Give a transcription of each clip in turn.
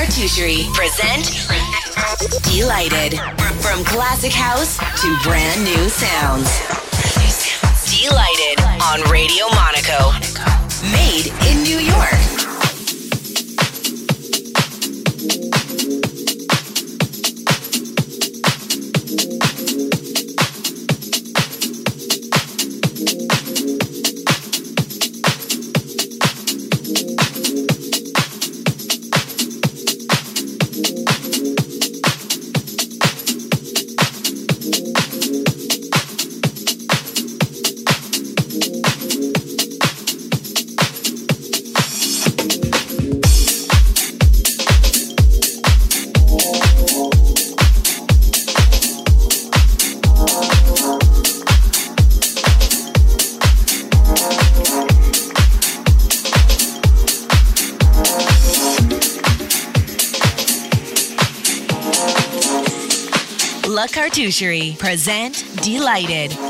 Cartoucherie present Delighted. From classic house to brand new sounds. Delighted on Radio Monaco. Made in New York. Present Delighted.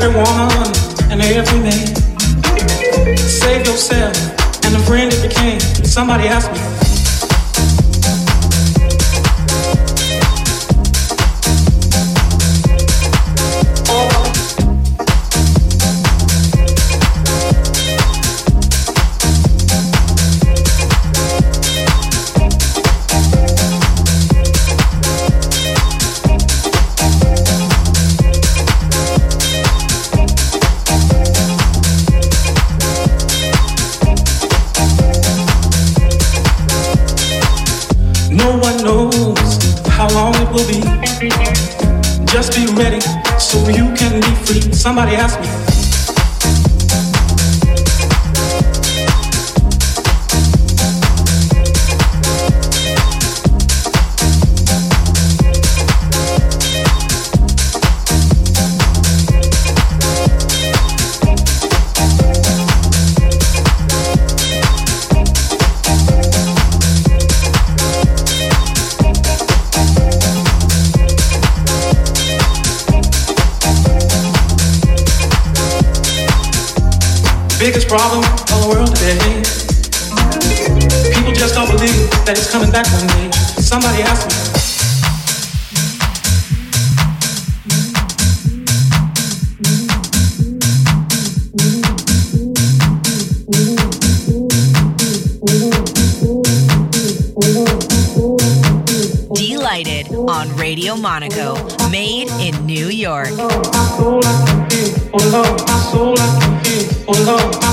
every woman and every man. Save yourself and a friend if you can. Somebody asked me. Somebody asked me. Oh Lord.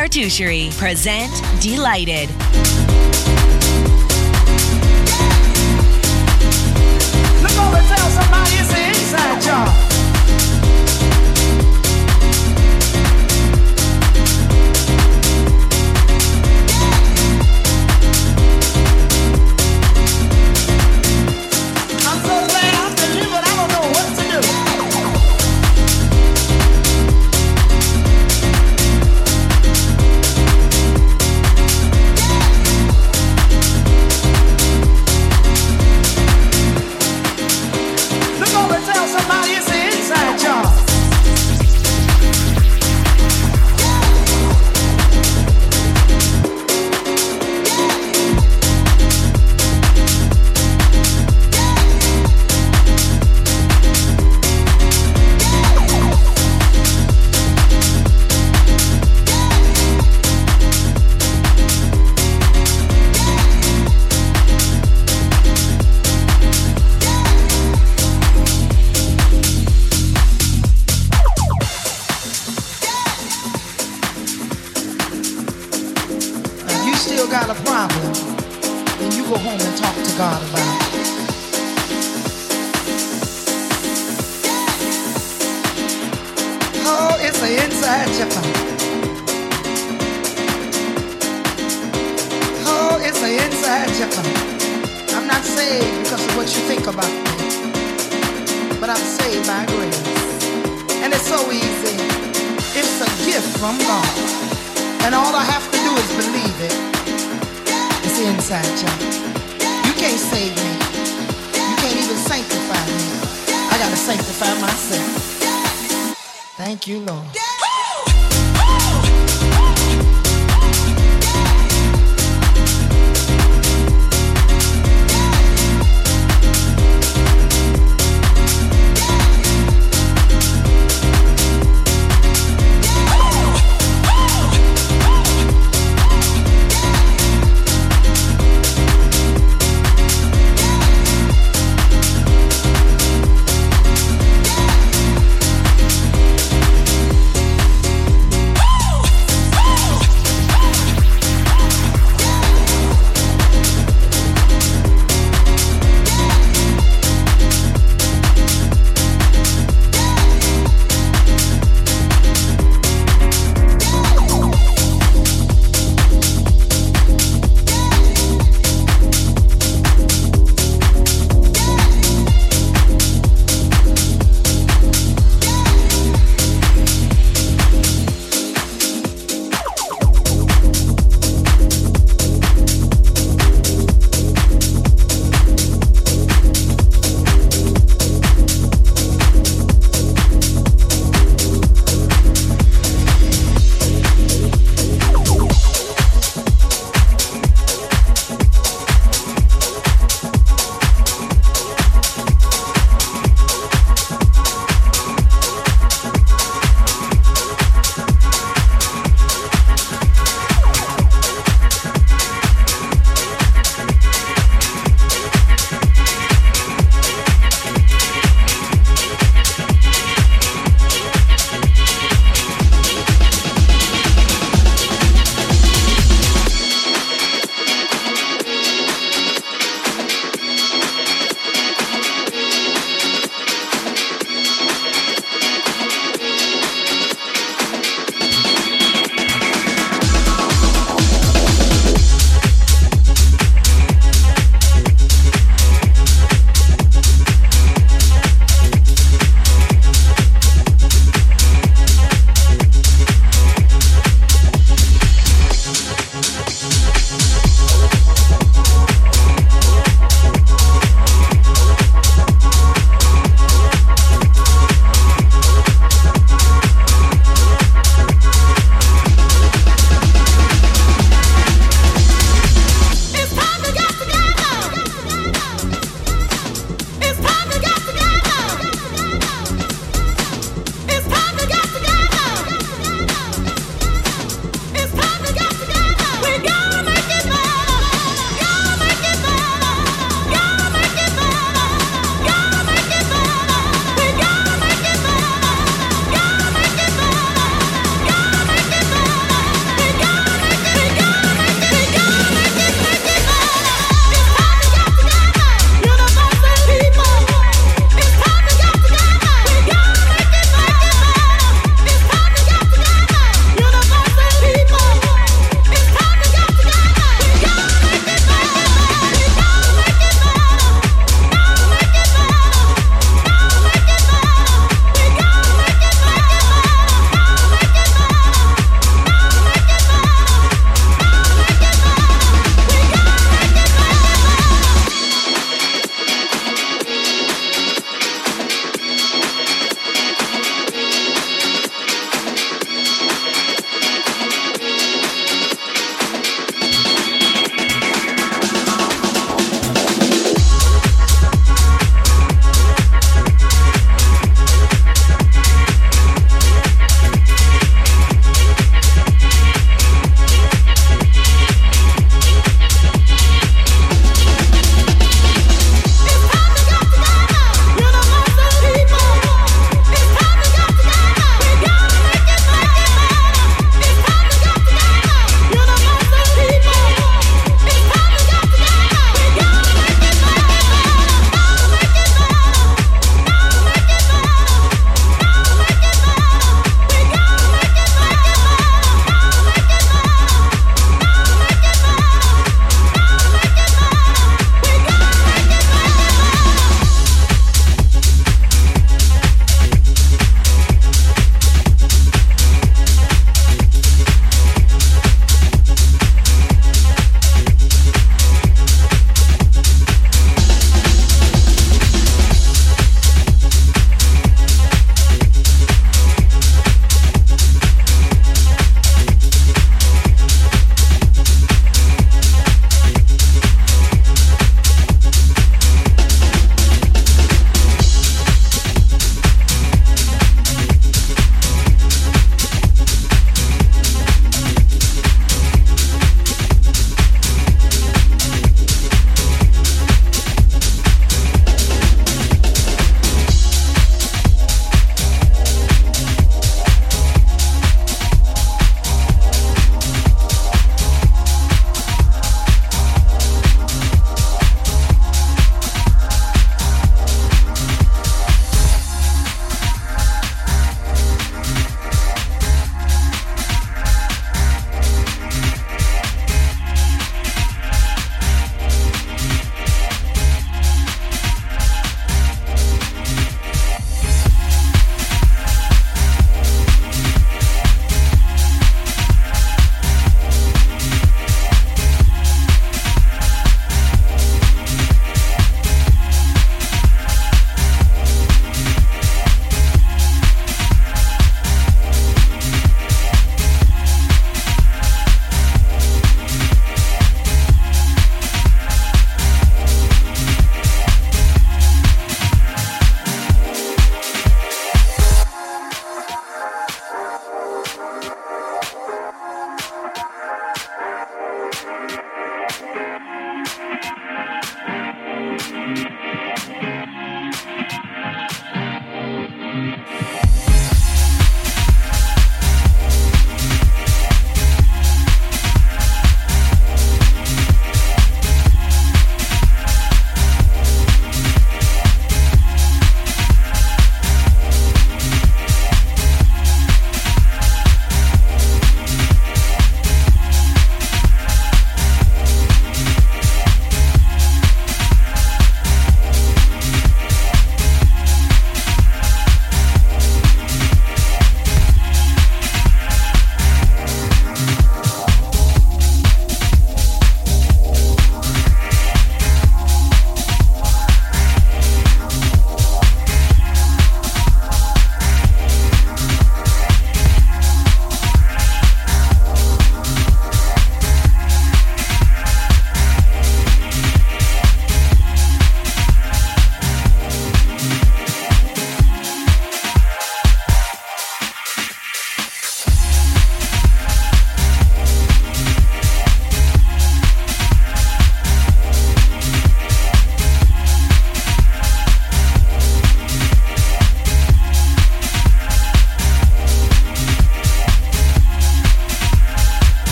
Cartoucherie present Delighted. Look over, tell somebody it's an inside job. And all I have to do is believe it. It's inside job. You can't save me. You can't even sanctify me. I gotta sanctify myself. Thank you, Lord.